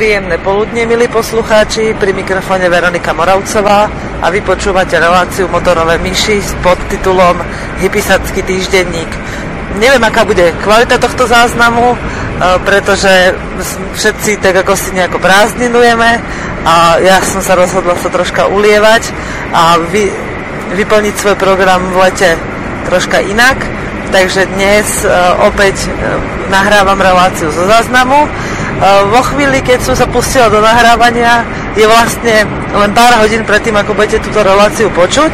Príjemné poludne, milí poslucháči, pri mikrofóne Veronika Moravcová a vy počúvate reláciu Motorové myši s podtitulom Hypisacký týždenník. Neviem, aká bude kvalita tohto záznamu, e, pretože všetci tak ako si nejako prázdninujeme a ja som sa rozhodla sa troška ulievať a vy, vyplniť svoj program v lete troška inak. Takže dnes uh, opäť uh, nahrávam reláciu zo záznamu. Uh, vo chvíli, keď som sa pustila do nahrávania, je vlastne len pár hodín predtým, ako budete túto reláciu počuť.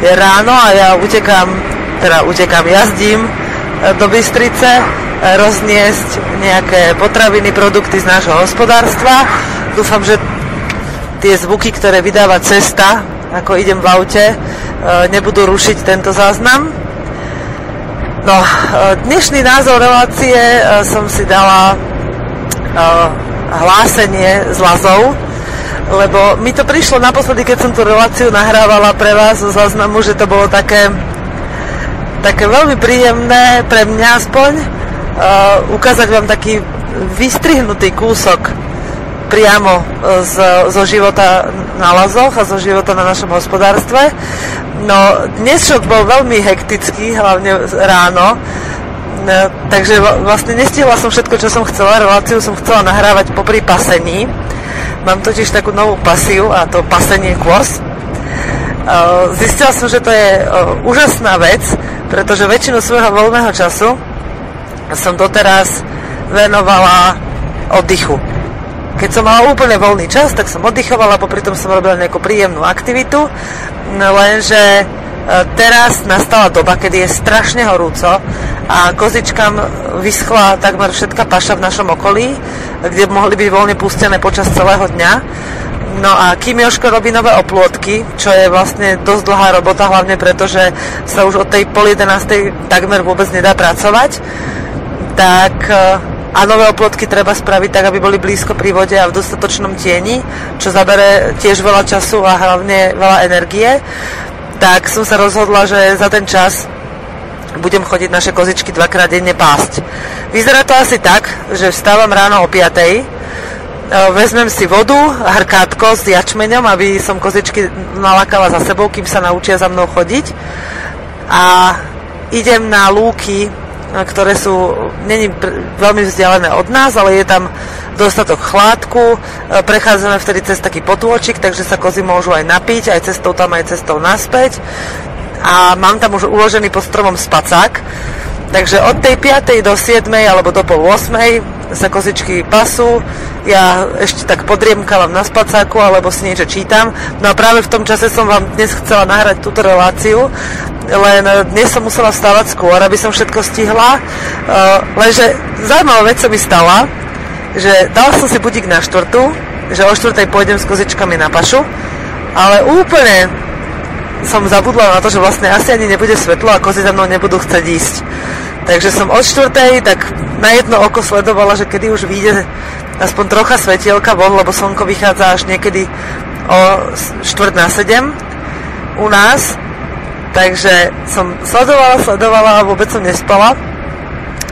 Je ráno a ja utekám, teda utekám, jazdím uh, do Bystrice uh, rozniesť nejaké potraviny, produkty z nášho hospodárstva. Dúfam, že tie zvuky, ktoré vydáva cesta, ako idem v aute, nebudú rušiť tento záznam. No, dnešný názov relácie som si dala hlásenie z Lazov, lebo mi to prišlo naposledy, keď som tú reláciu nahrávala pre vás zo záznamu, že to bolo také, také veľmi príjemné pre mňa aspoň ukázať vám taký vystrihnutý kúsok priamo z, zo života na Lazoch a zo života na našom hospodárstve. No, dnes šok bol veľmi hektický, hlavne ráno, no, takže vlastne nestihla som všetko, čo som chcela. Reláciu som chcela nahrávať popri pasení. Mám totiž takú novú pasiu a to pasenie kôz. Zistila som, že to je úžasná vec, pretože väčšinu svojho voľného času som doteraz venovala oddychu keď som mala úplne voľný čas, tak som oddychovala, popri tom som robila nejakú príjemnú aktivitu, no lenže e, teraz nastala doba, kedy je strašne horúco a kozičkám vyschla takmer všetká paša v našom okolí, kde mohli byť voľne pustené počas celého dňa. No a kým Joško robí nové oplôtky, čo je vlastne dosť dlhá robota, hlavne preto, že sa už od tej pol 11. takmer vôbec nedá pracovať, tak e, a nové oplotky treba spraviť tak, aby boli blízko pri vode a v dostatočnom tieni, čo zabere tiež veľa času a hlavne veľa energie, tak som sa rozhodla, že za ten čas budem chodiť naše kozičky dvakrát denne pásť. Vyzerá to asi tak, že vstávam ráno o 5. E, vezmem si vodu, hrkátko s jačmeňom, aby som kozičky nalakala za sebou, kým sa naučia za mnou chodiť. A idem na lúky ktoré sú není veľmi vzdialené od nás, ale je tam dostatok chládku. E, prechádzame vtedy cez taký potôčik, takže sa kozy môžu aj napiť, aj cestou tam, aj cestou naspäť. A mám tam už uložený pod stromom spacák, takže od tej 5. do 7. alebo do pol 8. sa kozičky pasú. Ja ešte tak podriemkávam na spacáku alebo si niečo čítam. No a práve v tom čase som vám dnes chcela nahrať túto reláciu, len dnes som musela vstávať skôr, aby som všetko stihla. Uh, lenže zaujímavá vec sa mi stala, že dala som si budík na štvrtú, že o štvrtej pôjdem s kozičkami na pašu, ale úplne som zabudla na to, že vlastne asi ani nebude svetlo a kozy za mnou nebudú chcieť ísť. Takže som od štvrtej tak na jedno oko sledovala, že kedy už vyjde aspoň trocha svetielka von, lebo slnko vychádza až niekedy o štvrt na sedem u nás Takže som sledovala, sledovala a vôbec som nespala.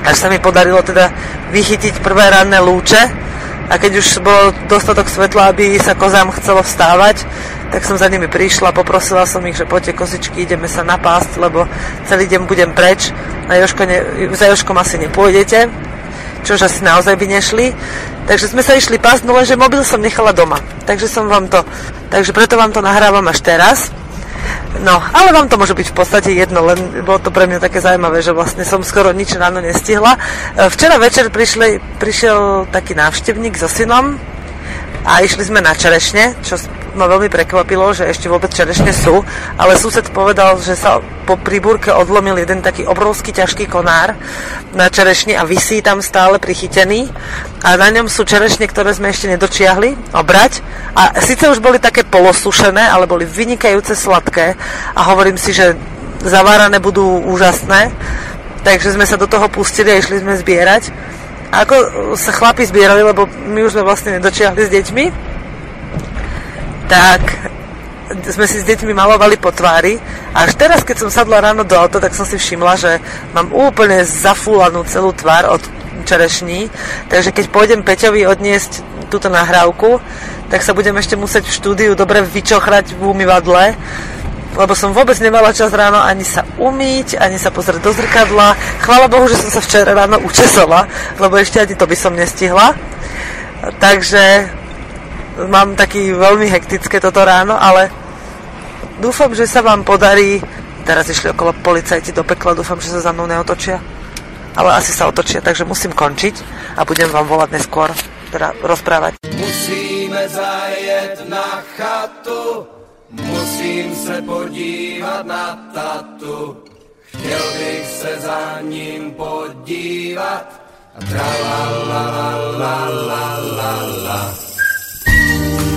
Až sa mi podarilo teda vychytiť prvé ranné lúče a keď už bolo dostatok svetla, aby sa kozám chcelo vstávať, tak som za nimi prišla, poprosila som ich, že poďte kozičky, ideme sa napásť, lebo celý deň budem preč. Na Jožko ne, za Jožkom asi nepôjdete, čož asi naozaj by nešli. Takže sme sa išli pásť, no lenže mobil som nechala doma. Takže som vám to, takže preto vám to nahrávam až teraz. No, ale vám to môže byť v podstate jedno, len bolo to pre mňa také zaujímavé, že vlastne som skoro nič ráno nestihla. E, včera večer prišli, prišiel taký návštevník so synom a išli sme na čerešne, čo ma veľmi prekvapilo, že ešte vôbec čerešne sú, ale sused povedal, že sa po príbúrke odlomil jeden taký obrovský ťažký konár na čerešni a vysí tam stále prichytený. A na ňom sú čerešne, ktoré sme ešte nedočiahli obrať. A síce už boli také polosušené, ale boli vynikajúce sladké. A hovorím si, že zavárané budú úžasné, takže sme sa do toho pustili a išli sme zbierať. A ako sa chlapi zbierali, lebo my už sme vlastne nedočiahli s deťmi, tak sme si s deťmi malovali po tvári a až teraz, keď som sadla ráno do auta, tak som si všimla, že mám úplne zafúlanú celú tvár od čerešní, takže keď pôjdem Peťovi odniesť túto nahrávku, tak sa budem ešte musieť v štúdiu dobre vyčochrať v umývadle, lebo som vôbec nemala čas ráno ani sa umýť, ani sa pozrieť do zrkadla. Chvála Bohu, že som sa včera ráno učesala, lebo ešte ani to by som nestihla. Takže mám taký veľmi hektické toto ráno, ale dúfam, že sa vám podarí. Teraz išli okolo policajti do pekla, dúfam, že sa za mnou neotočia. Ale asi sa otočia, takže musím končiť a budem vám volať neskôr, teda rozprávať. Musíme zajet na chatu, musím se podívat na tatu. Chtěl bych se za ním podívat. Tra la la la la la la la. Thank you.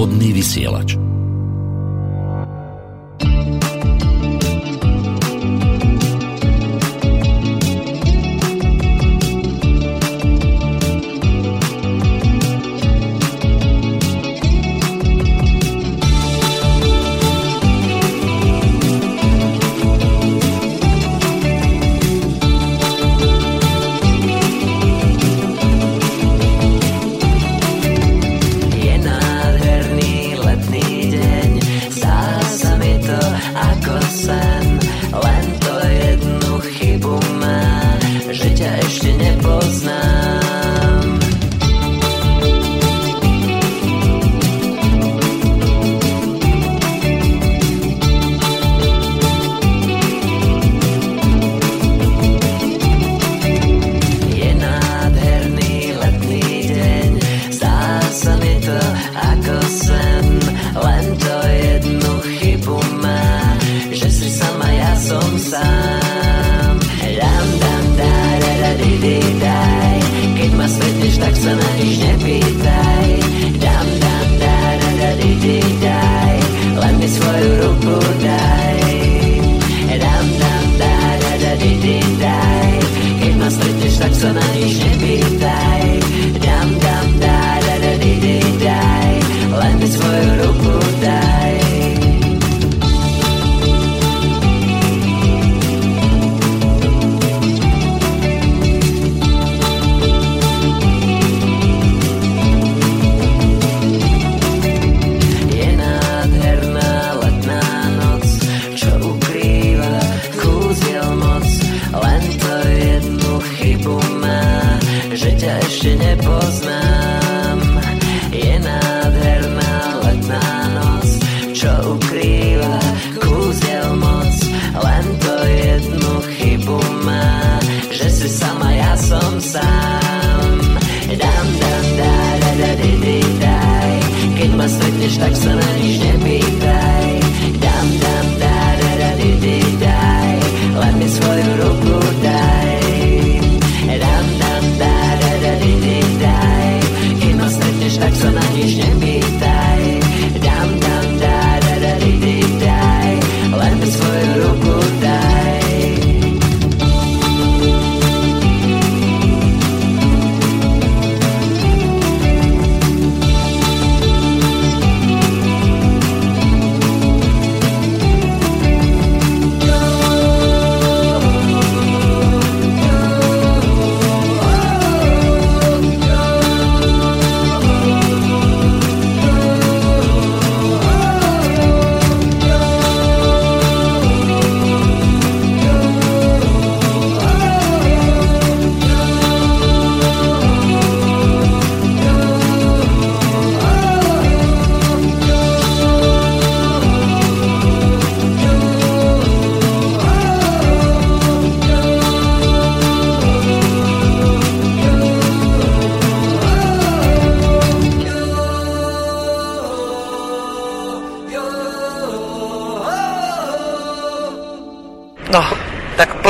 свободные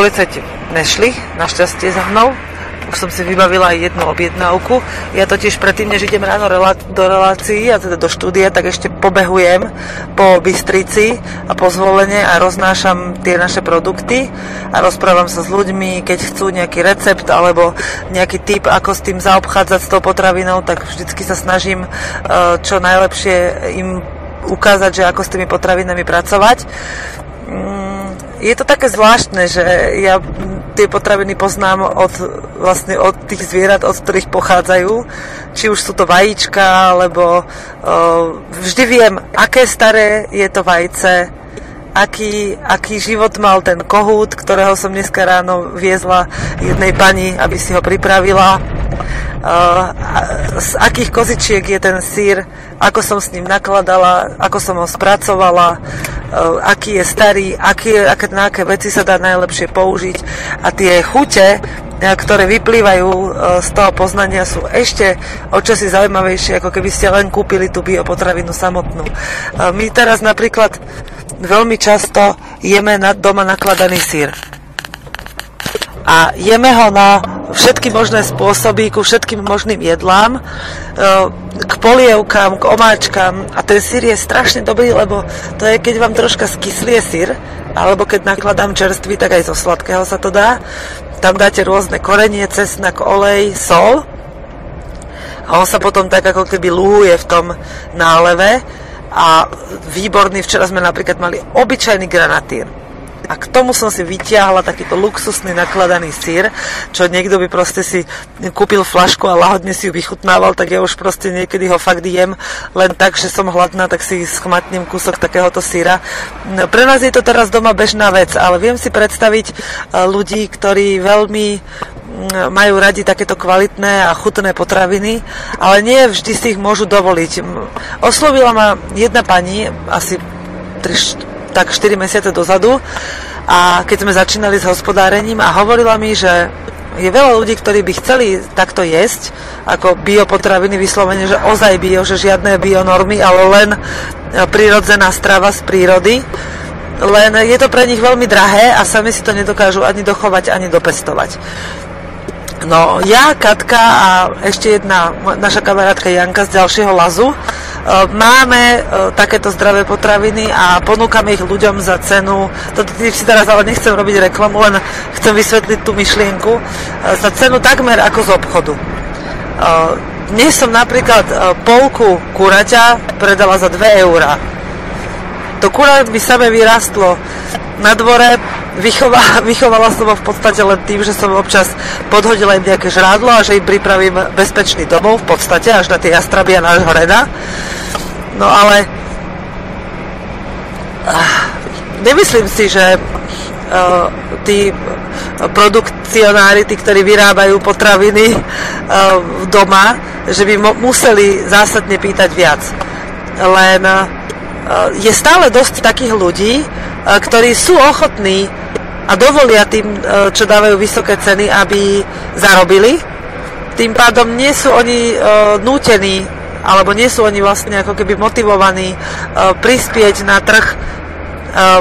policajti nešli, našťastie za mnou. Už som si vybavila aj jednu objednávku. Ja totiž predtým, než idem ráno do relácií a teda do štúdia, tak ešte pobehujem po Bystrici a po zvolenie a roznášam tie naše produkty a rozprávam sa s ľuďmi, keď chcú nejaký recept alebo nejaký tip, ako s tým zaobchádzať s tou potravinou, tak vždycky sa snažím e, čo najlepšie im ukázať, že ako s tými potravinami pracovať je to také zvláštne, že ja tie potraviny poznám od, vlastne od tých zvierat, od ktorých pochádzajú. Či už sú to vajíčka, alebo uh, vždy viem, aké staré je to vajce, aký, aký život mal ten kohút, ktorého som dneska ráno viezla jednej pani, aby si ho pripravila. Uh, z akých kozičiek je ten sír, ako som s ním nakladala, ako som ho spracovala, uh, aký je starý, aký, aké, na aké veci sa dá najlepšie použiť. A tie chute, uh, ktoré vyplývajú z toho poznania, sú ešte očasy zaujímavejšie, ako keby ste len kúpili tú biopotravinu samotnú. My teraz napríklad veľmi často jeme na, doma nakladaný sír. A jeme ho na všetky možné spôsoby, ku všetkým možným jedlám, e, k polievkám, k omáčkám. A ten sír je strašne dobrý, lebo to je, keď vám troška skyslie sír, alebo keď nakladám čerstvý, tak aj zo sladkého sa to dá. Tam dáte rôzne korenie, cesnak, olej, sol. A on sa potom tak ako keby lúhuje v tom náleve a výborný, včera sme napríklad mali obyčajný granatír a k tomu som si vyťahla takýto luxusný nakladaný sír, čo niekto by proste si kúpil flašku a lahodne si ju vychutnával, tak ja už proste niekedy ho fakt jem len tak, že som hladná, tak si schmatnem kúsok takéhoto síra. No, pre nás je to teraz doma bežná vec, ale viem si predstaviť e, ľudí, ktorí veľmi majú radi takéto kvalitné a chutné potraviny, ale nie vždy si ich môžu dovoliť. Oslovila ma jedna pani, asi 3, tak 4 mesiace dozadu a keď sme začínali s hospodárením a hovorila mi, že je veľa ľudí, ktorí by chceli takto jesť, ako biopotraviny vyslovene, že ozaj bio, že žiadne bionormy, ale len e, prírodzená strava z prírody. Len je to pre nich veľmi drahé a sami si to nedokážu ani dochovať, ani dopestovať. No, ja, Katka a ešte jedna naša kamarátka Janka z ďalšieho lazu E, máme e, takéto zdravé potraviny a ponúkame ich ľuďom za cenu, to si teraz ale nechcem robiť reklamu, len chcem vysvetliť tú myšlienku, e, za cenu takmer ako z obchodu. Dnes som napríklad polku kuraťa predala za 2 eurá. To kurať by same vyrastlo na dvore, vychová, vychovala som ho v podstate len tým, že som občas podhodila im nejaké žrádlo a že im pripravím bezpečný domov v podstate až na tie jastrabia nášho reda. No ale ah, nemyslím si, že uh, tí produkcionári, tí, ktorí vyrábajú potraviny uh, doma, že by mo- museli zásadne pýtať viac. Len uh, je stále dosť takých ľudí, uh, ktorí sú ochotní a dovolia tým, uh, čo dávajú vysoké ceny, aby zarobili. Tým pádom nie sú oni nútení alebo nie sú oni vlastne ako keby motivovaní prispieť na trh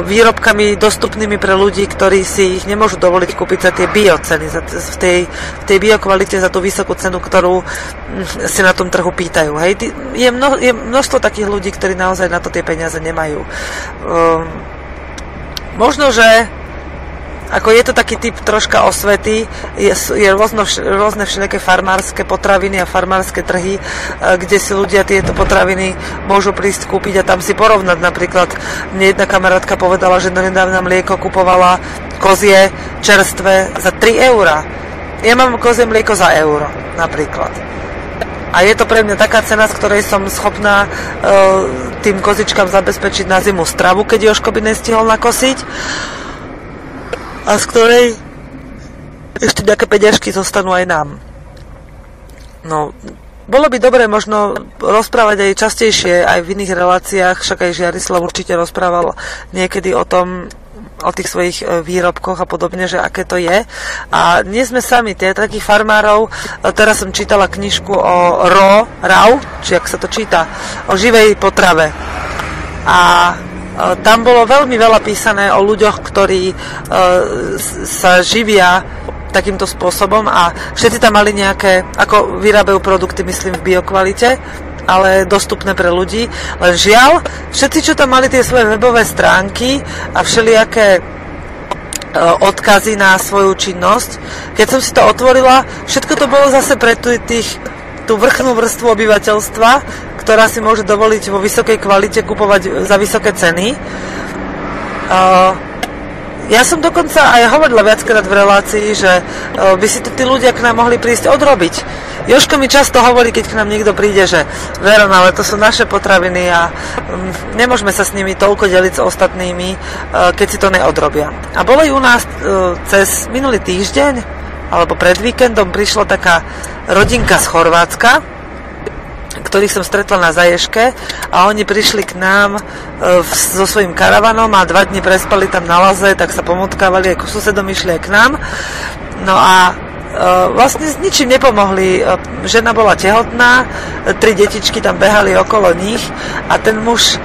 výrobkami dostupnými pre ľudí, ktorí si ich nemôžu dovoliť kúpiť za tie bioceny, za, v, tej, v tej biokvalite za tú vysokú cenu, ktorú mm, si na tom trhu pýtajú. Hej? Je, mno, je množstvo takých ľudí, ktorí naozaj na to tie peniaze nemajú. Um, možno, že ako je to taký typ troška osvety, je, je rôzno, rôzne všelijaké farmárske potraviny a farmárske trhy, e, kde si ľudia tieto potraviny môžu prísť kúpiť a tam si porovnať. Napríklad mne jedna kamarátka povedala, že nedávna mlieko kupovala kozie čerstvé za 3 eurá. Ja mám kozie mlieko za euro, napríklad. A je to pre mňa taká cena, z ktorej som schopná e, tým kozičkám zabezpečiť na zimu stravu, keď Joško by nestihol nakosiť a z ktorej ešte nejaké peďažky zostanú aj nám. No, bolo by dobre možno rozprávať aj častejšie, aj v iných reláciách, však aj Žiarislav určite rozprával niekedy o tom, o tých svojich e, výrobkoch a podobne, že aké to je. A nie sme sami, tie takých farmárov, e, teraz som čítala knižku o RO, RAU, či ak sa to číta, o živej potrave. A tam bolo veľmi veľa písané o ľuďoch, ktorí e, sa živia takýmto spôsobom a všetci tam mali nejaké, ako vyrábajú produkty, myslím, v biokvalite, ale dostupné pre ľudí. Len žiaľ, všetci, čo tam mali tie svoje webové stránky a všelijaké e, odkazy na svoju činnosť. Keď som si to otvorila, všetko to bolo zase pre tých, tú vrchnú vrstvu obyvateľstva, ktorá si môže dovoliť vo vysokej kvalite kupovať za vysoké ceny. Ja som dokonca aj hovorila viackrát v relácii, že uh, by si to tí ľudia k nám mohli prísť odrobiť. Joško mi často hovorí, keď k nám niekto príde, že Veron, ale to sú naše potraviny a nemôžeme sa s nimi toľko deliť s ostatnými, uh, keď si to neodrobia. A bolo u nás cez minulý týždeň, alebo pred víkendom prišla taká rodinka z Chorvátska, ktorých som stretla na Zaješke a oni prišli k nám e, so svojím karavanom a dva dni prespali tam na laze, tak sa pomotkávali, ako susedom išli aj k nám. No a e, vlastne s ničím nepomohli. E, žena bola tehotná, tri detičky tam behali okolo nich a ten muž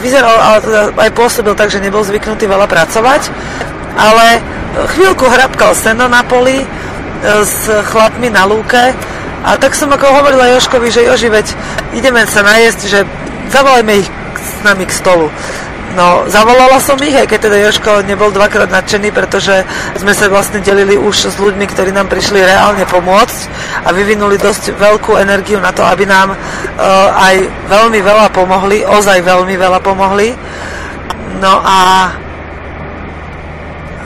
vyzeral, ale teda aj pôsobil tak, že nebol zvyknutý veľa pracovať ale chvíľku hrabkal seno na poli s chlapmi na lúke a tak som ako hovorila Joškovi, že Joži, veď ideme sa najesť, že zavolajme ich s nami k stolu. No, zavolala som ich, aj keď teda Joško nebol dvakrát nadšený, pretože sme sa vlastne delili už s ľuďmi, ktorí nám prišli reálne pomôcť a vyvinuli dosť veľkú energiu na to, aby nám uh, aj veľmi veľa pomohli, ozaj veľmi veľa pomohli. No a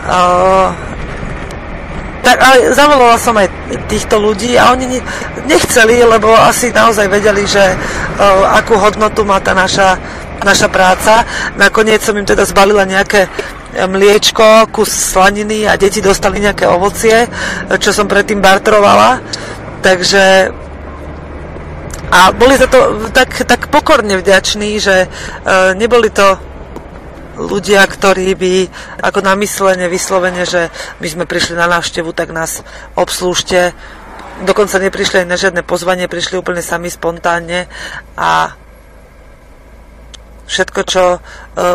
uh, tak ale zavolala som aj týchto ľudí a oni nechceli, lebo asi naozaj vedeli, že uh, akú hodnotu má tá naša, naša práca. Nakoniec som im teda zbalila nejaké mliečko, kus slaniny a deti dostali nejaké ovocie, čo som predtým bartrovala. Takže a boli za to tak, tak pokorne vďační, že uh, neboli to ľudia, ktorí by ako namyslene, vyslovene, že my sme prišli na návštevu, tak nás obslúžte. Dokonca neprišli aj na žiadne pozvanie, prišli úplne sami spontánne a všetko, čo uh,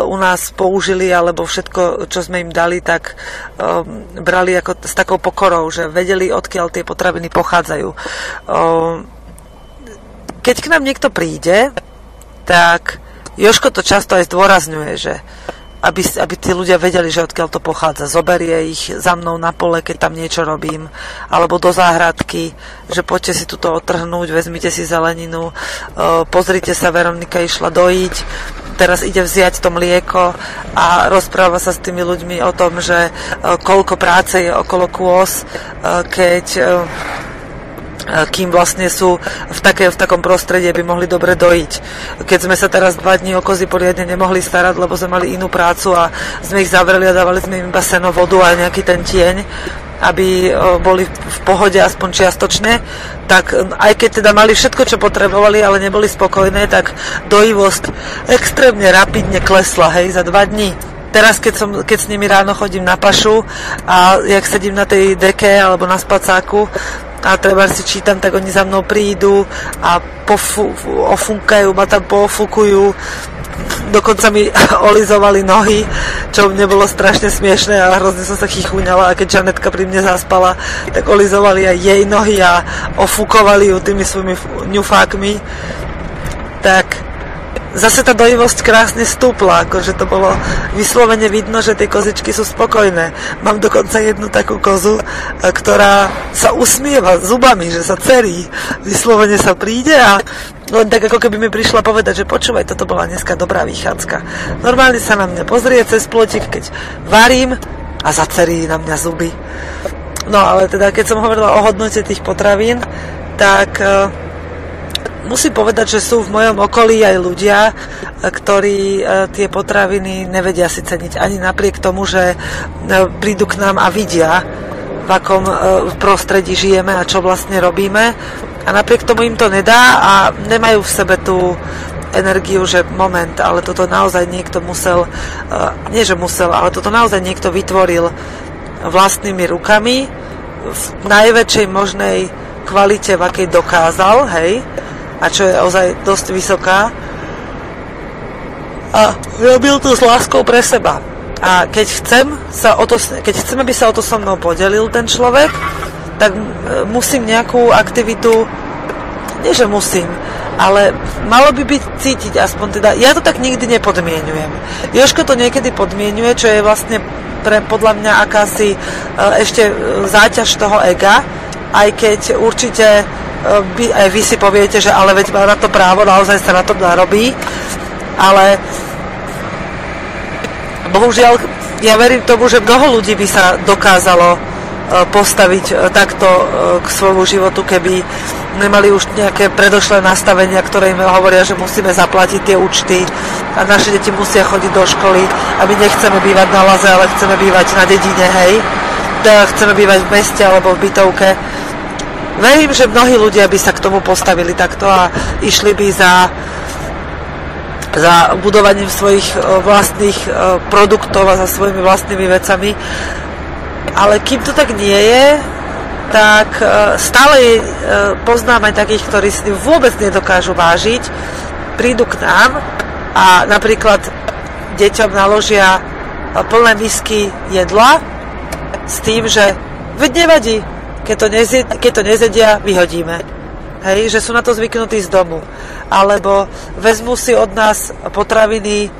u nás použili, alebo všetko, čo sme im dali, tak um, brali ako s takou pokorou, že vedeli, odkiaľ tie potraviny pochádzajú. Um, keď k nám niekto príde, tak Joško to často aj zdôrazňuje, že aby, aby tí ľudia vedeli, že odkiaľ to pochádza. Zoberie ich za mnou na pole, keď tam niečo robím, alebo do záhradky, že poďte si tuto otrhnúť, vezmite si zeleninu, pozrite sa, Veronika išla dojiť, teraz ide vziať to mlieko a rozpráva sa s tými ľuďmi o tom, že koľko práce je okolo kôz, keď kým vlastne sú v, také, v takom prostredí, aby mohli dobre dojiť. Keď sme sa teraz dva dní o kozy poriadne nemohli starať, lebo sme mali inú prácu a sme ich zavreli a dávali sme im iba seno, vodu a nejaký ten tieň, aby boli v pohode aspoň čiastočne, tak aj keď teda mali všetko, čo potrebovali, ale neboli spokojné, tak dojivosť extrémne rapidne klesla, hej, za dva dní teraz, keď, som, keď s nimi ráno chodím na pašu a jak sedím na tej deke alebo na spacáku, a treba si čítam, tak oni za mnou prídu a pofu, ofúkajú ma tam, pofúkujú dokonca mi olizovali nohy, čo mne bolo strašne smiešné a hrozne som sa chychúňala a keď Žanetka pri mne zaspala, tak olizovali aj jej nohy a ofúkovali ju tými svojimi ňufákmi. Tak zase tá dojivosť krásne stúpla, akože to bolo vyslovene vidno, že tie kozičky sú spokojné. Mám dokonca jednu takú kozu, e, ktorá sa usmieva zubami, že sa cerí. Vyslovene sa príde a len tak ako keby mi prišla povedať, že počúvaj, toto bola dneska dobrá vychádzka. Normálne sa na mňa pozrie cez plotik, keď varím a zacerí na mňa zuby. No ale teda, keď som hovorila o hodnote tých potravín, tak uh, musím povedať, že sú v mojom okolí aj ľudia, ktorí e, tie potraviny nevedia si ceniť ani napriek tomu, že e, prídu k nám a vidia, v akom e, prostredí žijeme a čo vlastne robíme. A napriek tomu im to nedá a nemajú v sebe tú energiu, že moment, ale toto naozaj niekto musel, nie že musel, ale toto naozaj niekto vytvoril vlastnými rukami v najväčšej možnej kvalite, v akej dokázal, hej, a čo je ozaj dosť vysoká. A robil to s láskou pre seba. A keď chcem, sa o to, keď chcem, aby sa o to so mnou podelil ten človek, tak musím nejakú aktivitu, nie že musím, ale malo by byť cítiť aspoň teda, ja to tak nikdy nepodmienujem. Joško to niekedy podmienuje, čo je vlastne pre podľa mňa akási e, ešte e, záťaž toho ega, aj keď určite vy, aj vy si poviete, že ale veď má na to právo, naozaj sa na to narobí, ale bohužiaľ ja verím tomu, že mnoho ľudí by sa dokázalo e, postaviť e, takto e, k svojmu životu, keby nemali už nejaké predošlé nastavenia, ktoré im hovoria, že musíme zaplatiť tie účty a naše deti musia chodiť do školy a my nechceme bývať na laze, ale chceme bývať na dedine, hej. Teda chceme bývať v meste alebo v bytovke verím, že mnohí ľudia by sa k tomu postavili takto a išli by za za budovaním svojich e, vlastných e, produktov a za svojimi vlastnými vecami. Ale kým to tak nie je, tak e, stále poznám aj takých, ktorí si vôbec nedokážu vážiť, prídu k nám a napríklad deťom naložia plné misky jedla s tým, že veď nevadí, keď to, nezje, keď to nezedia, vyhodíme. Hej, že sú na to zvyknutí z domu. Alebo vezmu si od nás potraviny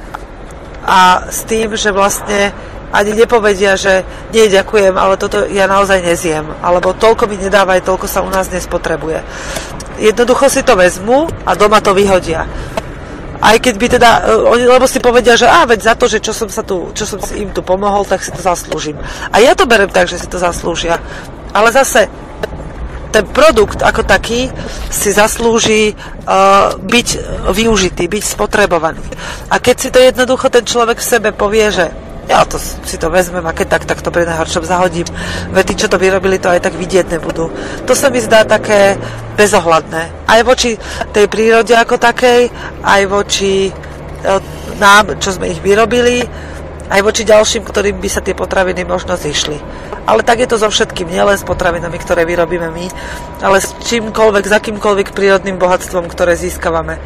a s tým, že vlastne ani nepovedia, že nie, ďakujem, ale toto ja naozaj nezjem. Alebo toľko mi nedávaj, toľko sa u nás nespotrebuje. Jednoducho si to vezmu a doma to vyhodia. Aj keď by teda, e, lebo si povedia, že á, veď za to, že čo som, sa tu, čo som im tu pomohol, tak si to zaslúžim. A ja to berem tak, že si to zaslúžia. Ale zase, ten produkt ako taký si zaslúži uh, byť využitý, byť spotrebovaný. A keď si to jednoducho ten človek v sebe povie, že ja to, si to vezmem a keď tak, tak to pre najhoršom zahodím. Veď tí, čo to vyrobili, to aj tak vidieť nebudú. To sa mi zdá také bezohľadné. Aj voči tej prírode ako takej, aj voči e, nám, čo sme ich vyrobili, aj voči ďalším, ktorým by sa tie potraviny možno zišli. Ale tak je to so všetkým, nielen s potravinami, ktoré vyrobíme my, ale s čímkoľvek, s akýmkoľvek prírodným bohatstvom, ktoré získavame.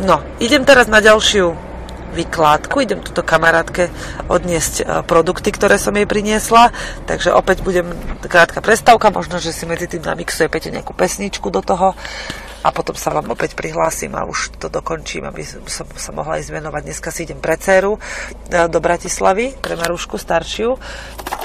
No, idem teraz na ďalšiu vykládku. Idem túto kamarátke odniesť e, produkty, ktoré som jej priniesla, takže opäť budem krátka prestávka, možno, že si medzi tým namixuje Pete nejakú pesničku do toho a potom sa vám opäť prihlásim a už to dokončím, aby som sa mohla ísť venovať. Dneska si idem pre dceru e, do Bratislavy, pre Marušku staršiu,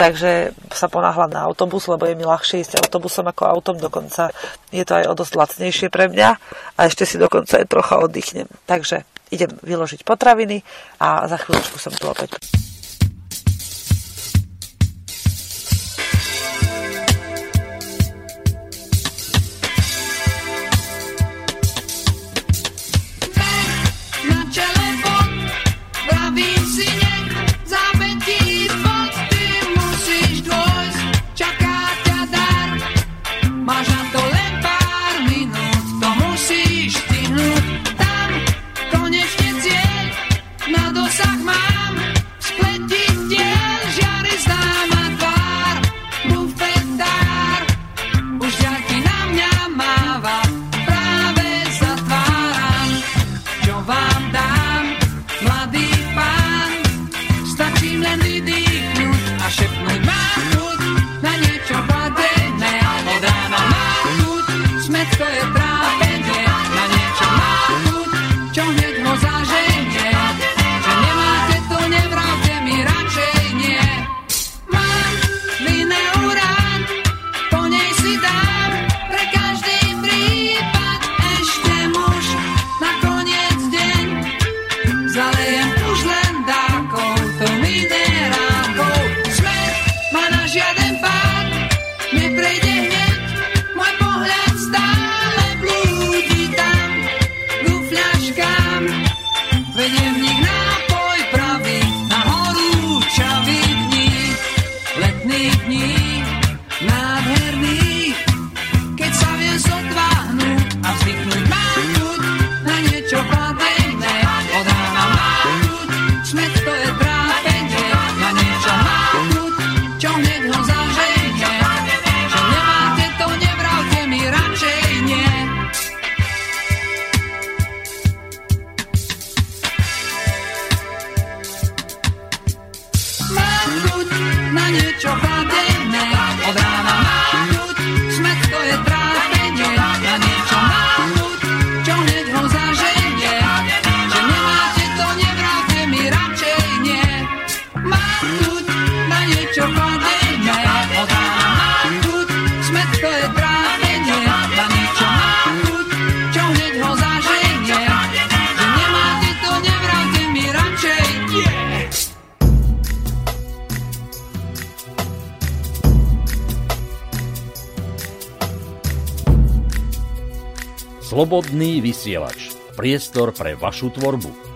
takže sa ponáhľam na autobus, lebo je mi ľahšie ísť autobusom ako autom, dokonca je to aj o dosť lacnejšie pre mňa a ešte si dokonca aj trocha oddychnem. Takže idem vyložiť potraviny a za chvíľočku som tu opäť. Priestor pre vašu tvorbu.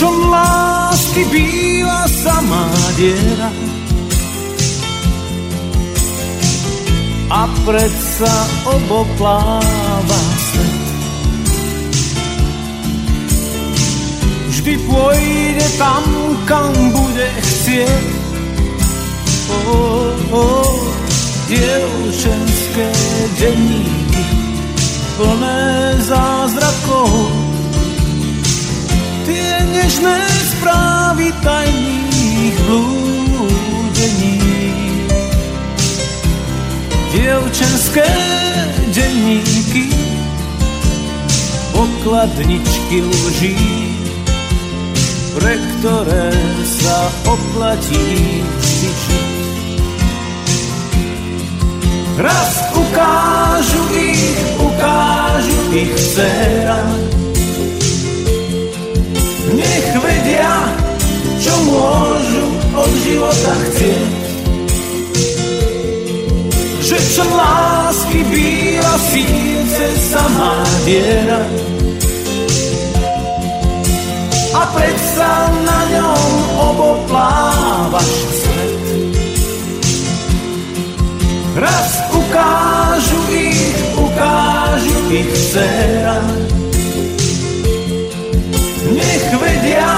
Čo lásky býva samá diera. A predsa obopláva svet. Vždy pôjde tam, kam bude chcieť. Oh, oh, dievčenské denníky plné zázrakov nežné správy tajných blúdení. Dievčenské denníky, pokladničky lží, pre ktoré sa oplatí vždy Raz ukážu ich, ukážu ich dcerám, nech vedia, čo môžu od života chcieť. Že čo lásky býva síce samá diera, a predsa na ňom oboplávaš svet. Raz ukážu ich, ukážu ich dcerám, nech vedia,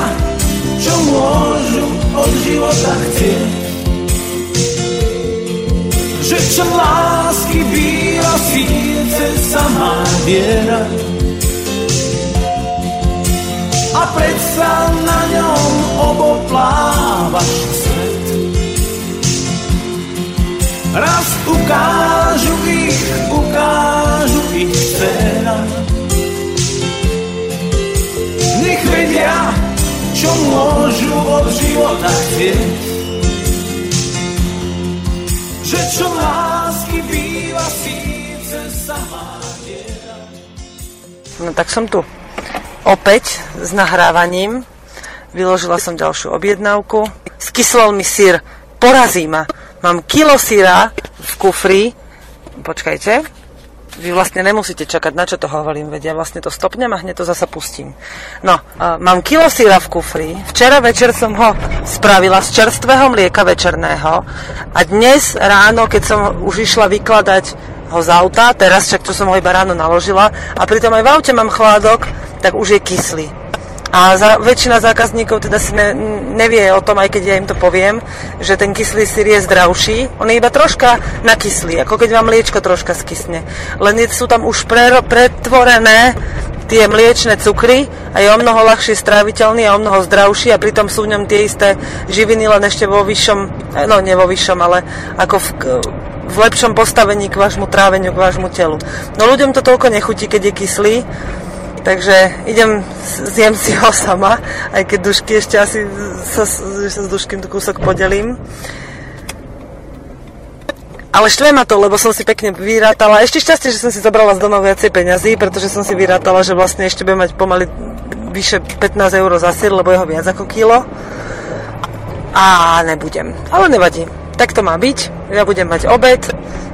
čo môžu od života chcieť. Že čo lásky býva síce samá viera, a predsa na ňom oboplávaš svet. Raz ukážu ich, čo môžu od života chcieť. Že čo lásky býva síce sama No tak som tu opäť s nahrávaním. Vyložila som ďalšiu objednávku. Skysol mi sír. Porazí ma. Mám kilo síra v kufri. Počkajte vy vlastne nemusíte čakať, na čo to hovorím, vedia, vlastne to stopnem a hneď to zasa pustím. No, uh, mám kilo síra v kufri, včera večer som ho spravila z čerstvého mlieka večerného a dnes ráno, keď som už išla vykladať ho z auta, teraz však to som ho iba ráno naložila a pritom aj v aute mám chládok, tak už je kyslý. A za, väčšina zákazníkov teda si ne, nevie o tom, aj keď ja im to poviem, že ten kyslý syr je zdravší. On je iba troška nakyslý, ako keď vám mliečko troška skysne. Len sú tam už pre, pretvorené tie mliečne cukry a je o mnoho ľahšie stráviteľný a o mnoho zdravší a pritom sú v ňom tie isté živiny, len ešte vo vyššom, no nie vo vyššom, ale ako v, v lepšom postavení k vášmu tráveniu, k vášmu telu. No ľuďom to toľko nechutí, keď je kyslý, Takže idem, zjem si ho sama, aj keď dušky ešte asi sa, sa s duškým kúsok podelím. Ale štve ma to, lebo som si pekne vyrátala. Ešte šťastie, že som si zobrala z doma viacej peňazí, pretože som si vyrátala, že vlastne ešte budem mať pomaly vyše 15 eur za sír, lebo jeho viac ako kilo. A nebudem. Ale nevadí. Tak to má byť. Ja budem mať obed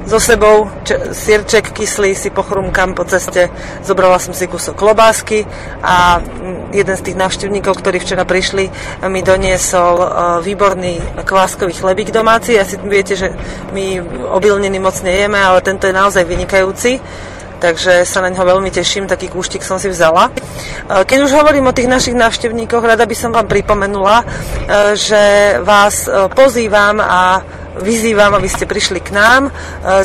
so sebou, č- sírček kyslý si pochrumkam po ceste. Zobrala som si kúsok klobásky a mm, jeden z tých návštevníkov, ktorí včera prišli, mi doniesol uh, výborný kváskový chlebík domáci. Asi viete, že my obilniny moc nejeme, ale tento je naozaj vynikajúci takže sa na ňo veľmi teším, taký kúštik som si vzala. E, keď už hovorím o tých našich návštevníkoch, rada by som vám pripomenula, e, že vás e, pozývam a vyzývam, aby ste prišli k nám,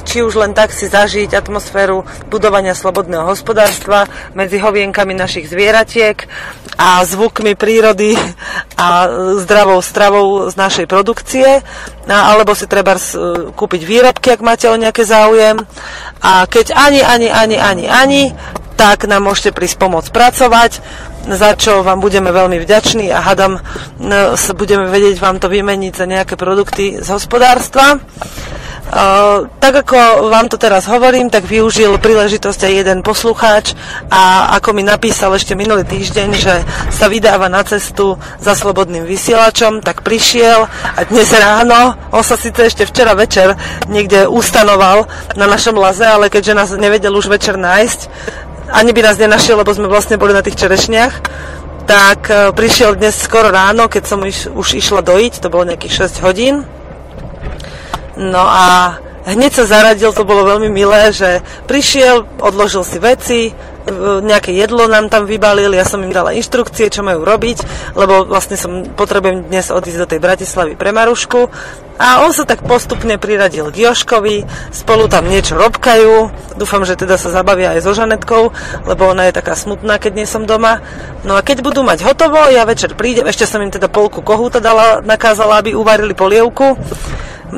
či už len tak si zažiť atmosféru budovania slobodného hospodárstva medzi hovienkami našich zvieratiek a zvukmi prírody a zdravou stravou z našej produkcie, alebo si treba e, kúpiť výrobky, ak máte o nejaké záujem. A keď ani, ani, ani, ani, ani, tak nám môžete prísť pomôcť pracovať za čo vám budeme veľmi vďační a hadam no, budeme vedieť vám to vymeniť za nejaké produkty z hospodárstva. Uh, tak ako vám to teraz hovorím, tak využil príležitosť aj jeden poslucháč a ako mi napísal ešte minulý týždeň, že sa vydáva na cestu za slobodným vysielačom, tak prišiel a dnes ráno, on sa síce ešte včera večer niekde ustanoval na našom laze, ale keďže nás nevedel už večer nájsť, ani by nás nenašiel, lebo sme vlastne boli na tých čerešniach, tak e, prišiel dnes skoro ráno, keď som iš, už išla dojiť, to bolo nejakých 6 hodín. No a hneď sa zaradil, to bolo veľmi milé, že prišiel, odložil si veci, nejaké jedlo nám tam vybalili, ja som im dala inštrukcie, čo majú robiť, lebo vlastne som potrebujem dnes odísť do tej Bratislavy pre Marušku. A on sa tak postupne priradil k Joškovi, spolu tam niečo robkajú, dúfam, že teda sa zabavia aj so Žanetkou, lebo ona je taká smutná, keď nie som doma. No a keď budú mať hotovo, ja večer prídem, ešte som im teda polku kohúta dala, nakázala, aby uvarili polievku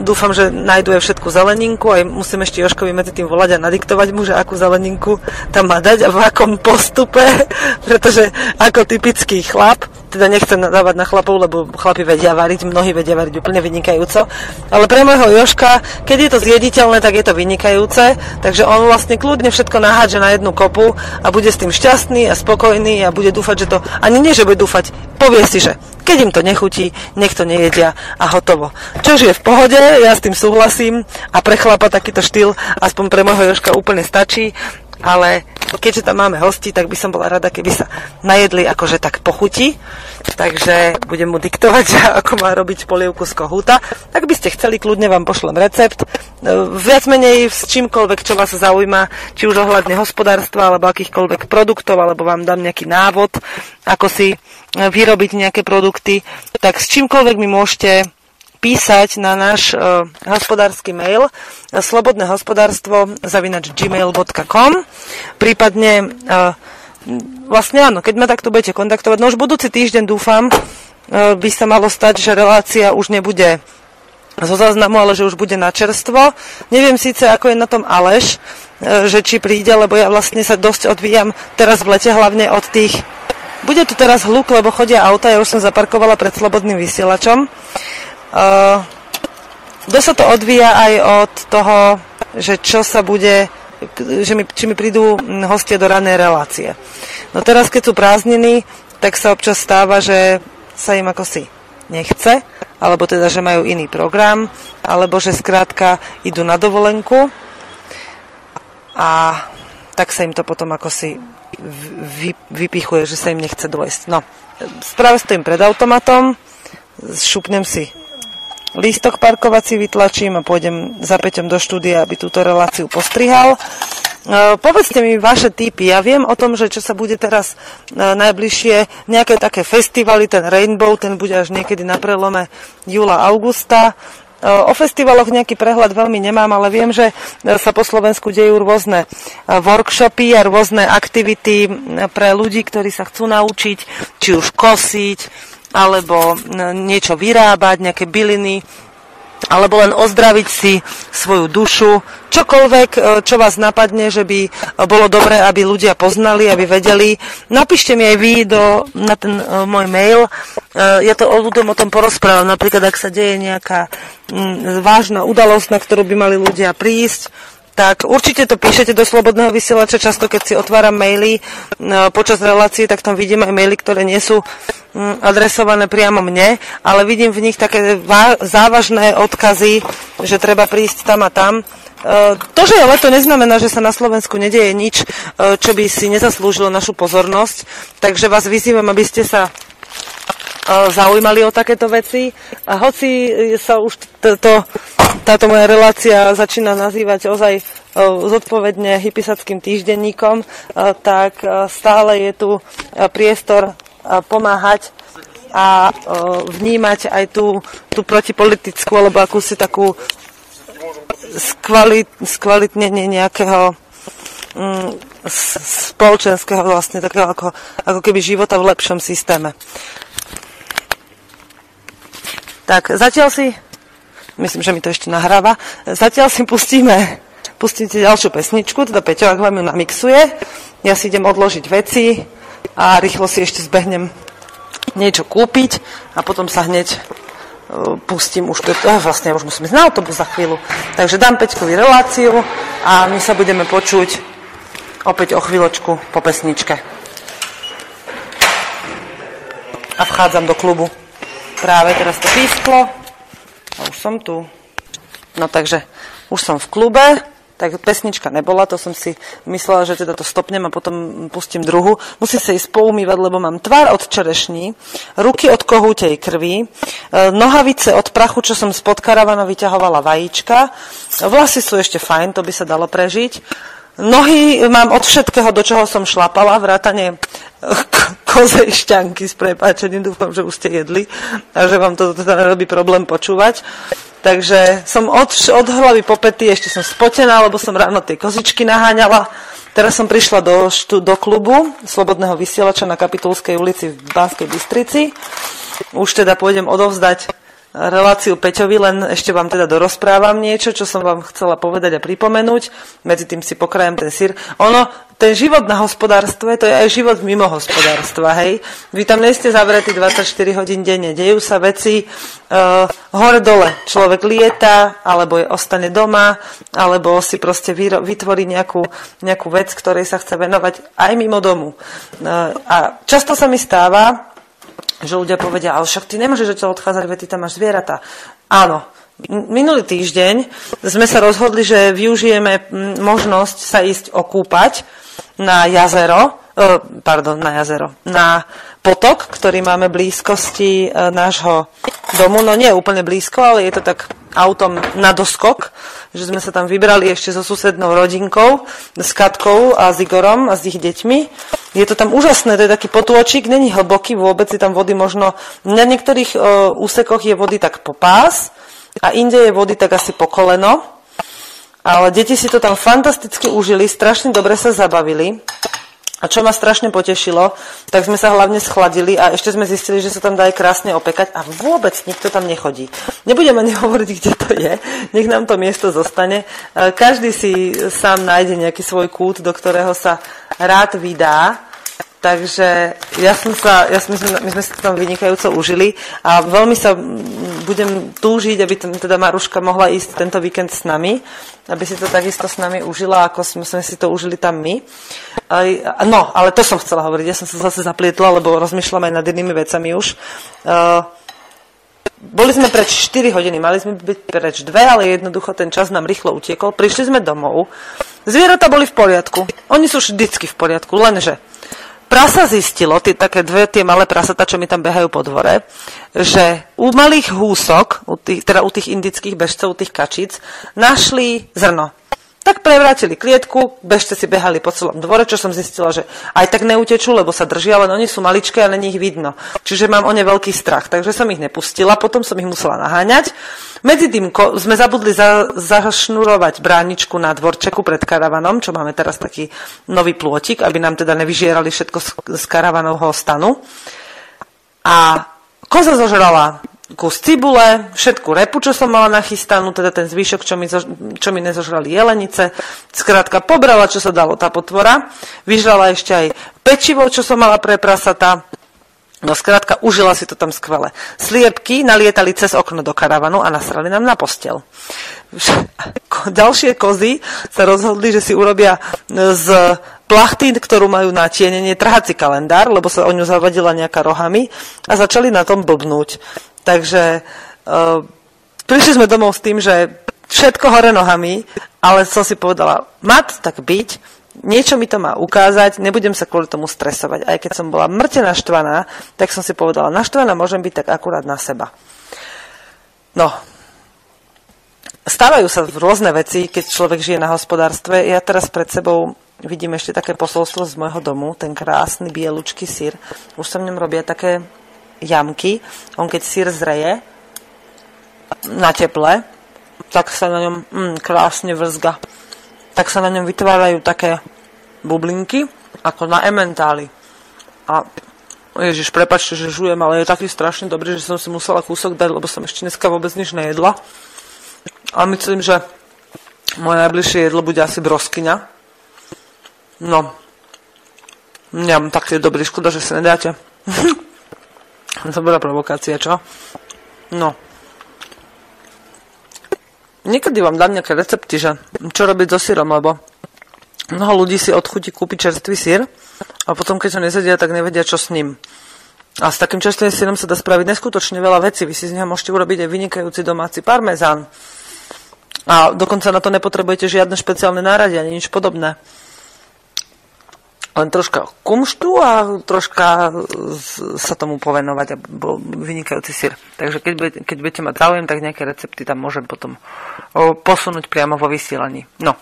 Dúfam, že nájdu aj všetku zeleninku, aj musím ešte Joškovi medzi tým volať a nadiktovať mu, že akú zeleninku tam má dať a v akom postupe, pretože ako typický chlap, teda nechcem dávať na chlapov, lebo chlapi vedia variť, mnohí vedia variť úplne vynikajúco, ale pre môjho Joška, keď je to zjediteľné, tak je to vynikajúce, takže on vlastne kľudne všetko nahádže na jednu kopu a bude s tým šťastný a spokojný a bude dúfať, že to, ani nie, že bude dúfať, povie si, že keď im to nechutí, nech to nejedia a hotovo. Čož je v pohode, ja s tým súhlasím a pre chlapa takýto štýl aspoň pre môjho Jožka úplne stačí, ale keďže tam máme hosti, tak by som bola rada, keby sa najedli akože tak pochuti. Takže budem mu diktovať, ako má robiť polievku z kohúta. Ak by ste chceli, kľudne vám pošlem recept. Viac menej s čímkoľvek, čo vás zaujíma, či už ohľadne hospodárstva, alebo akýchkoľvek produktov, alebo vám dám nejaký návod, ako si vyrobiť nejaké produkty, tak s čímkoľvek mi môžete písať na náš uh, hospodársky mail slobodné hospodárstvo zavinač gmail.com prípadne uh, vlastne áno, keď ma takto budete kontaktovať, no už budúci týždeň dúfam, uh, by sa malo stať, že relácia už nebude zo záznamu, ale že už bude na čerstvo. Neviem síce, ako je na tom Aleš, že či príde, lebo ja vlastne sa dosť odvíjam teraz v lete hlavne od tých bude tu teraz hluk, lebo chodia auta, ja už som zaparkovala pred slobodným vysielačom. Uh, dosť sa to odvíja aj od toho, že čo sa bude, že mi, či mi prídu hostia do ranej relácie. No teraz, keď sú prázdniny, tak sa občas stáva, že sa im ako si nechce, alebo teda, že majú iný program, alebo že skrátka idú na dovolenku a tak sa im to potom ako si vy, vypichuje, že sa im nechce dojsť. No, práve stojím pred automatom, šupnem si lístok parkovací, vytlačím a pôjdem za Peťom do štúdia, aby túto reláciu postrihal. E, povedzte mi vaše typy. Ja viem o tom, že čo sa bude teraz e, najbližšie, nejaké také festivaly, ten Rainbow, ten bude až niekedy na prelome júla, augusta. O festivaloch nejaký prehľad veľmi nemám, ale viem, že sa po Slovensku dejú rôzne workshopy a rôzne aktivity pre ľudí, ktorí sa chcú naučiť, či už kosiť, alebo niečo vyrábať, nejaké byliny, alebo len ozdraviť si svoju dušu, čokoľvek, e, čo vás napadne, že by bolo dobré, aby ľudia poznali, aby vedeli. Napíšte mi aj vy do, na ten uh, môj mail. Uh, ja to o ľuďom o tom porozprávam. Napríklad, ak sa deje nejaká um, vážna udalosť, na ktorú by mali ľudia prísť, tak určite to píšete do Slobodného vysielača. Často, keď si otváram maily no, počas relácie, tak tam vidím aj maily, ktoré nie sú mm, adresované priamo mne, ale vidím v nich také závažné odkazy, že treba prísť tam a tam. E, to, že je leto, neznamená, že sa na Slovensku nedieje nič, e, čo by si nezaslúžilo našu pozornosť. Takže vás vyzývam, aby ste sa zaujímali o takéto veci. A hoci sa už to, táto moja relácia začína nazývať ozaj zodpovedne hypisackým týždenníkom, tak stále je tu priestor pomáhať a vnímať aj tú, tú protipolitickú alebo akúsi takú skvalit, skvalitnenie nejakého mm, spoločenského vlastne takého ako, ako keby života v lepšom systéme. Tak zatiaľ si, myslím, že mi to ešte nahráva, zatiaľ si pustíme, pustíte ďalšiu pesničku, teda Peťo, ak vám ju namixuje, ja si idem odložiť veci a rýchlo si ešte zbehnem niečo kúpiť a potom sa hneď e, pustím už, to, vlastne už musím ísť na autobus za chvíľu. Takže dám Peťkovi reláciu a my sa budeme počuť opäť o chvíľočku po pesničke. A vchádzam do klubu. Práve teraz to písklo a už som tu. No takže už som v klube, tak pesnička nebola, to som si myslela, že teda to stopnem a potom pustím druhu. Musím sa ísť poumývať, lebo mám tvár od čerešní, ruky od kohútej krvi, e, nohavice od prachu, čo som spod karavana vyťahovala vajíčka, vlasy sú ešte fajn, to by sa dalo prežiť. Nohy mám od všetkého, do čoho som šlapala, vrátane kozej šťanky s prepáčením, dúfam, že už ste jedli a že vám to teda nerobí problém počúvať. Takže som od, od hlavy po pety, ešte som spotená, lebo som ráno tie kozičky naháňala. Teraz som prišla do, štú, do klubu Slobodného vysielača na Kapitulskej ulici v Banskej Bystrici. Už teda pôjdem odovzdať reláciu Peťovi, len ešte vám teda dorozprávam niečo, čo som vám chcela povedať a pripomenúť. Medzi tým si pokrajem ten sír. Ono, ten život na hospodárstve, to je aj život mimo hospodárstva, hej. Vy tam nie ste zavretí 24 hodín denne, dejú sa veci uh, hore-dole. Človek lieta, alebo je ostane doma, alebo si proste vytvorí nejakú, nejakú vec, ktorej sa chce venovať aj mimo domu. Uh, a často sa mi stáva, že ľudia povedia, ale však ty nemôžeš odtiaľ odchádzať, veď ty tam máš zvieratá. Áno, minulý týždeň sme sa rozhodli, že využijeme možnosť sa ísť okúpať na jazero, e, pardon, na jazero, na potok, ktorý máme blízkosti e, nášho domu. No nie úplne blízko, ale je to tak autom na doskok, že sme sa tam vybrali ešte so susednou rodinkou, s Katkou a s Igorom a s ich deťmi. Je to tam úžasné, to je taký potôčik, není hlboký, vôbec je tam vody možno, na niektorých o, úsekoch je vody tak po pás a inde je vody tak asi po koleno. Ale deti si to tam fantasticky užili, strašne dobre sa zabavili. A čo ma strašne potešilo, tak sme sa hlavne schladili a ešte sme zistili, že sa tam dá aj krásne opekať a vôbec nikto tam nechodí. Nebudeme ani hovoriť, kde to je, nech nám to miesto zostane. Každý si sám nájde nejaký svoj kút, do ktorého sa rád vydá Takže ja som sa, ja som, my sme si to tam vynikajúco užili a veľmi sa budem túžiť, aby tam teda Maruška mohla ísť tento víkend s nami, aby si to takisto s nami užila, ako sme, sme si to užili tam my. No, ale to som chcela hovoriť, ja som sa zase zaplietla, lebo rozmýšľam aj nad inými vecami už. Boli sme preč 4 hodiny, mali sme byť preč 2, ale jednoducho ten čas nám rýchlo utiekol. Prišli sme domov, zvieratá boli v poriadku, oni sú vždycky v poriadku, lenže prasa zistilo, tie také dve tie malé prasata, čo mi tam behajú po dvore, že u malých húsok, u tých, teda u tých indických bežcov, u tých kačíc, našli zrno. Tak prevrátili klietku, bežce si behali po celom dvore, čo som zistila, že aj tak neutečú, lebo sa držia, ale oni sú maličké a není ich vidno. Čiže mám o ne veľký strach, takže som ich nepustila, potom som ich musela naháňať. Medzi tým sme zabudli za, zašnurovať bráničku na dvorčeku pred karavanom, čo máme teraz taký nový plôtik, aby nám teda nevyžierali všetko z, z karavanovho stanu. A koza zožrala kus cibule, všetku repu, čo som mala nachystanú, teda ten zvyšok, čo mi, zo, čo mi nezožrali jelenice. Skrátka, pobrala, čo sa dalo tá potvora. Vyžrala ešte aj pečivo, čo som mala pre prasata. No skrátka, užila si to tam skvele. Sliepky nalietali cez okno do karavanu a nasrali nám na postel. Ďalšie kozy sa rozhodli, že si urobia z plachty, ktorú majú na tienenie, trhací kalendár, lebo sa o ňu zavadila nejaká rohami a začali na tom blbnúť. Takže uh, prišli sme domov s tým, že všetko hore nohami, ale som si povedala, mat tak byť, niečo mi to má ukázať, nebudem sa kvôli tomu stresovať. Aj keď som bola mŕte naštvaná, tak som si povedala, naštvaná môžem byť tak akurát na seba. No, stávajú sa rôzne veci, keď človek žije na hospodárstve. Ja teraz pred sebou vidím ešte také posolstvo z môjho domu, ten krásny bielučký sír. Už sa v ňom robia také jamky. On keď sír zreje na teple, tak sa na ňom mm, krásne vrzga tak sa na ňom vytvárajú také bublinky, ako na ementáli. A Ježiš, prepačte, že žujem, ale je taký strašne dobrý, že som si musela kúsok dať, lebo som ešte dneska vôbec nič nejedla. A myslím, že moje najbližšie jedlo bude asi broskyňa. No. Ja tak je dobrý, škoda, že si nedáte. Dobrá provokácia, čo? No niekedy vám dám nejaké recepty, že čo robiť so sírom, lebo mnoho ľudí si odchutí kúpiť čerstvý sír a potom, keď ho nezedia, tak nevedia, čo s ním. A s takým čerstvým sírom sa dá spraviť neskutočne veľa vecí. Vy si z neho môžete urobiť aj vynikajúci domáci parmezán. A dokonca na to nepotrebujete žiadne špeciálne nárady ani nič podobné len troška kumštu a troška sa tomu povenovať a bol vynikajúci sír. Takže keď keď budete mať záujem, tak nejaké recepty tam môžem potom posunúť priamo vo vysielaní. No,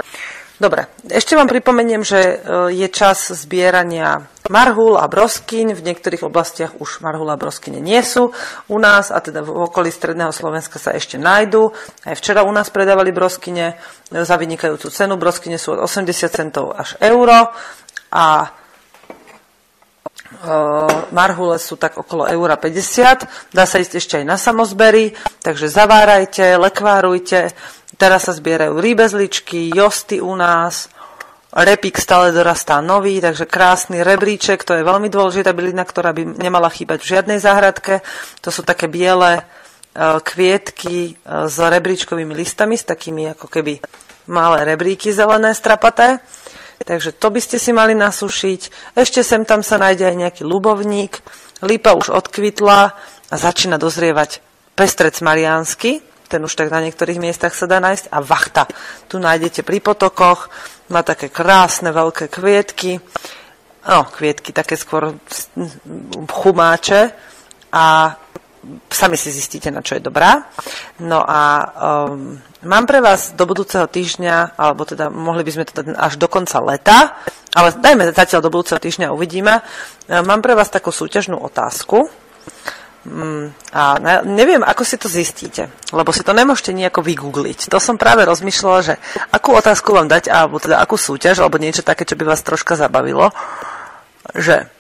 dobre. Ešte vám pripomeniem, že e, je čas zbierania marhul a broskyň. V niektorých oblastiach už marhul a broskyne nie sú. U nás, a teda v okolí stredného Slovenska sa ešte nájdú. Aj včera u nás predávali broskyne za vynikajúcu cenu. Broskyne sú od 80 centov až euro a marhule sú tak okolo eura 50. Dá sa ísť ešte aj na samozbery, takže zavárajte, lekvárujte. Teraz sa zbierajú rýbezličky, josty u nás, repík stále dorastá nový, takže krásny rebríček, to je veľmi dôležitá bylina, ktorá by nemala chýbať v žiadnej záhradke. To sú také biele kvietky s rebríčkovými listami, s takými ako keby malé rebríky zelené, strapaté. Takže to by ste si mali nasušiť. Ešte sem tam sa nájde aj nejaký ľubovník. Lípa už odkvitla a začína dozrievať pestrec mariánsky. Ten už tak na niektorých miestach sa dá nájsť. A vachta. Tu nájdete pri potokoch. Má také krásne veľké kvietky. No, kvietky také skôr chumáče. A sami si zistíte, na čo je dobrá. No a um, mám pre vás do budúceho týždňa, alebo teda mohli by sme to dať až do konca leta, ale dajme zatiaľ do budúceho týždňa uvidíme. Um, mám pre vás takú súťažnú otázku. Um, a neviem, ako si to zistíte, lebo si to nemôžete nejako vygoogliť. To som práve rozmýšľala, že akú otázku vám dať, alebo teda akú súťaž, alebo niečo také, čo by vás troška zabavilo. Že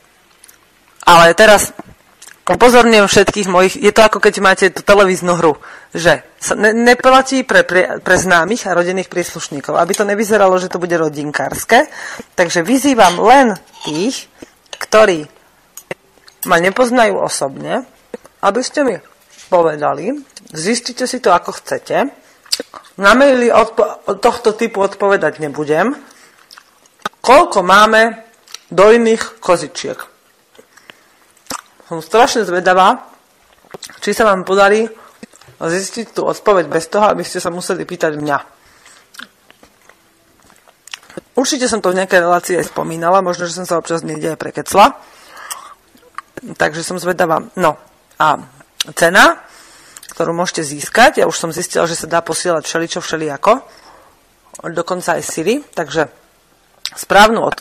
ale teraz upozorňujem všetkých mojich, je to ako keď máte tú televíznu hru, že sa ne, neplatí pre, pre, pre známych a rodinných príslušníkov, aby to nevyzeralo, že to bude rodinkárske. Takže vyzývam len tých, ktorí ma nepoznajú osobne, aby ste mi povedali, zistite si to, ako chcete. Na maili odpo- tohto typu odpovedať nebudem. Koľko máme dojných kozičiek? Som strašne zvedavá, či sa vám podarí zistiť tú odpoveď bez toho, aby ste sa museli pýtať mňa. Určite som to v nejakej relácii aj spomínala, možno, že som sa občas niekde aj prekecla. Takže som zvedavá. No a cena, ktorú môžete získať, ja už som zistila, že sa dá posielať všeličo všelijako, dokonca aj Siri, takže správnu, od,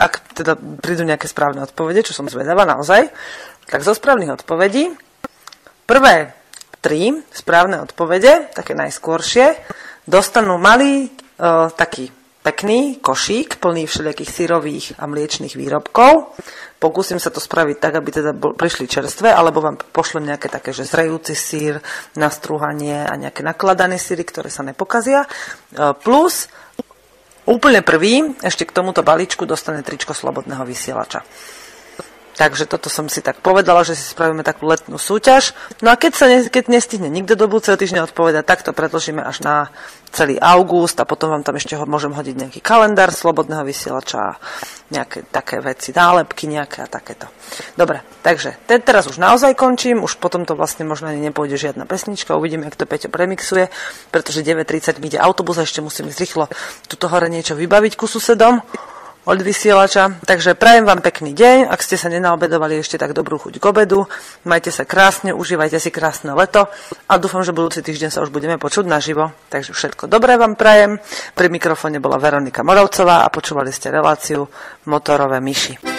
ak teda prídu nejaké správne odpovede, čo som zvedavá naozaj, tak zo správnych odpovedí, prvé tri správne odpovede, také najskôršie, dostanú malý, e, taký pekný košík, plný všelijakých sírových a mliečných výrobkov. Pokúsim sa to spraviť tak, aby teda prišli čerstvé, alebo vám pošlem nejaké také, že zrejúci sír na strúhanie a nejaké nakladané síry, ktoré sa nepokazia. E, plus úplne prvý, ešte k tomuto balíčku dostane tričko slobodného vysielača. Takže toto som si tak povedala, že si spravíme takú letnú súťaž. No a keď sa ne, keď nestihne nikto do budúceho týždňa odpovedať, tak to predložíme až na celý august a potom vám tam ešte ho, môžem hodiť nejaký kalendár slobodného vysielača a nejaké také veci, nálepky nejaké a takéto. Dobre, takže te, teraz už naozaj končím, už potom to vlastne možno ani nepôjde žiadna pesnička, uvidíme, jak to Peťo premixuje, pretože 9.30 mi ide autobus a ešte musím ísť rýchlo tuto hore niečo vybaviť ku susedom od vysielača. Takže prajem vám pekný deň. Ak ste sa nenaobedovali ešte tak dobrú chuť k obedu, majte sa krásne, užívajte si krásne leto a dúfam, že budúci týždeň sa už budeme počuť naživo. Takže všetko dobré vám prajem. Pri mikrofóne bola Veronika Moravcová a počúvali ste reláciu Motorové myši.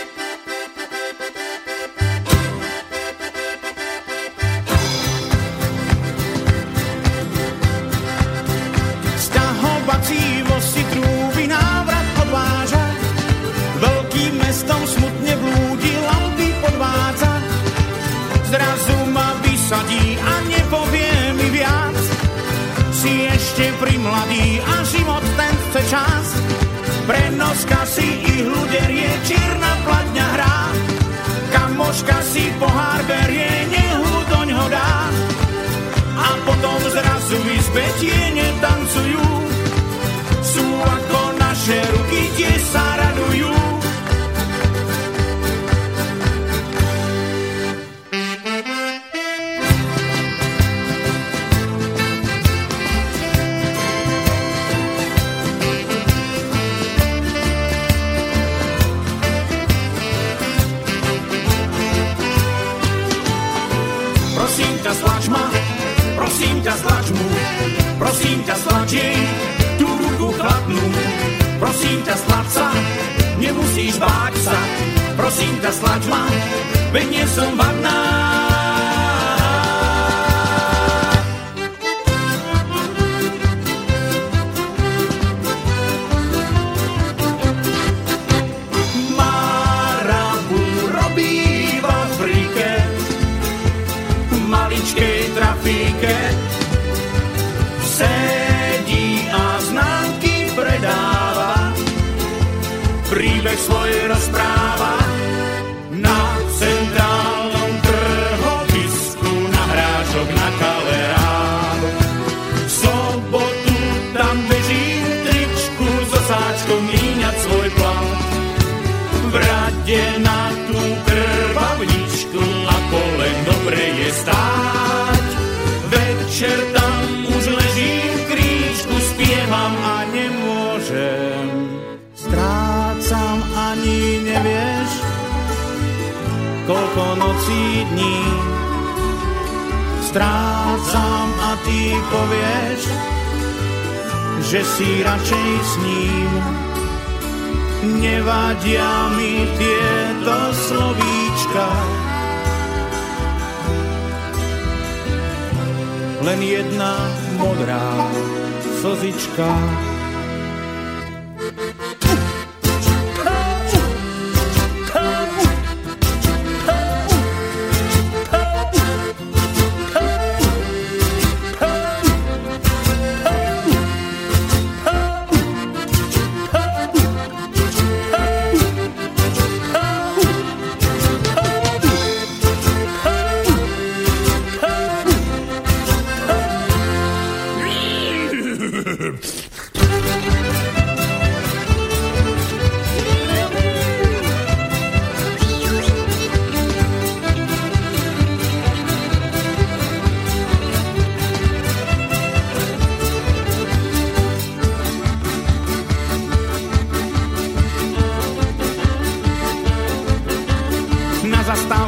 Kamoška si pohár berie, nehu doň ho dá. A potom zrazu vyzbe tiene tancujú. Sú ako naše ruky, tie sa ťa stlač mu, prosím ťa stlač jej tú ruku chladnú. Prosím ťa stlač sa, nemusíš báť sa, prosím ťa stlač ma, veď nie som vadná. svoj koľko nocí dní strácam a ty povieš, že si radšej s ním. Nevadia mi tieto slovíčka, len jedna modrá slzička.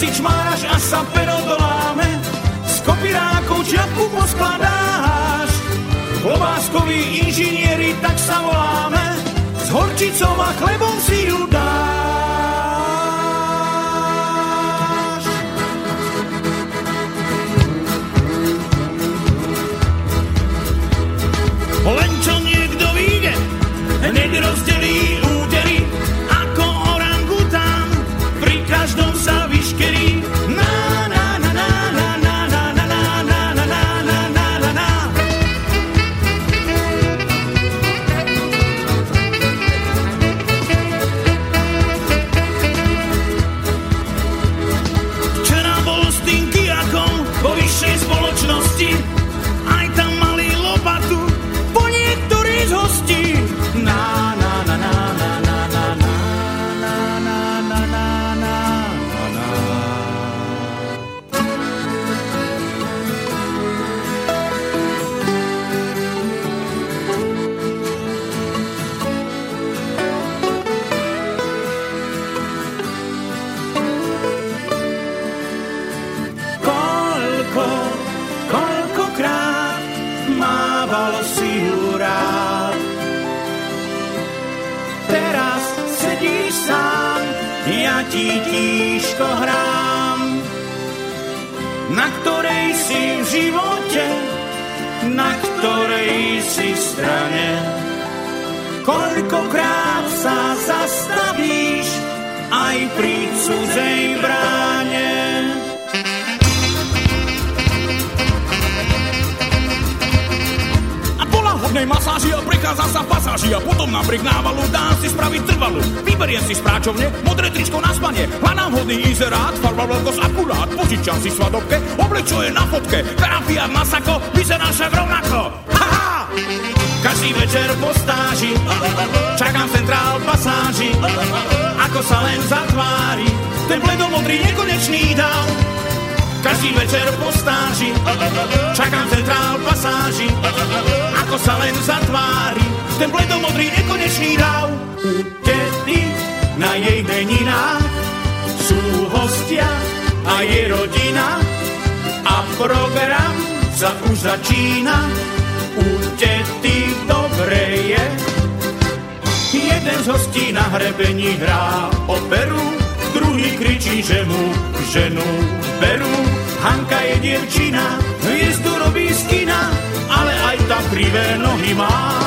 si čmáraš a sa pero doláme, z kopírákov čiapku poskladáš. Klobáskoví inžinieri, tak sa voláme, s horčicou a chlebom si ju dáš. Ti tížko hrám. Na ktorej si v živote, na ktorej si strane. Koľkokrát sa zastavíš aj pri cudzej bráne. Hodnej masáži a prechádza sa pasáži a potom na breh návalu dám si spraviť trvalú. Vyberiem si z modré tričko na spanie, hľadám hodný inzerát, farba veľkosť akurát, požičam si svadobke, oblečo je na fotke, karafiát na sako, vyzerá šéf rovnako. Každý večer po stáži, čakám centrál pasáži, ako sa len zatvári, ten bledomodrý nekonečný dáv. Každý večer po stáži Čakám centrál pasáži. Ako sa len zatvári. Ten bledomodrý nekonečný dáv Tety na jej meninách Sú hostia a je rodina. A program sa už začína. U tety dobre je. Jeden z hostí na hrebení hrá operu, druhý kričí, že mu ženu berú. Hanka je dievčina, hviezdu robí z kina, ale aj tá krivé nohy má.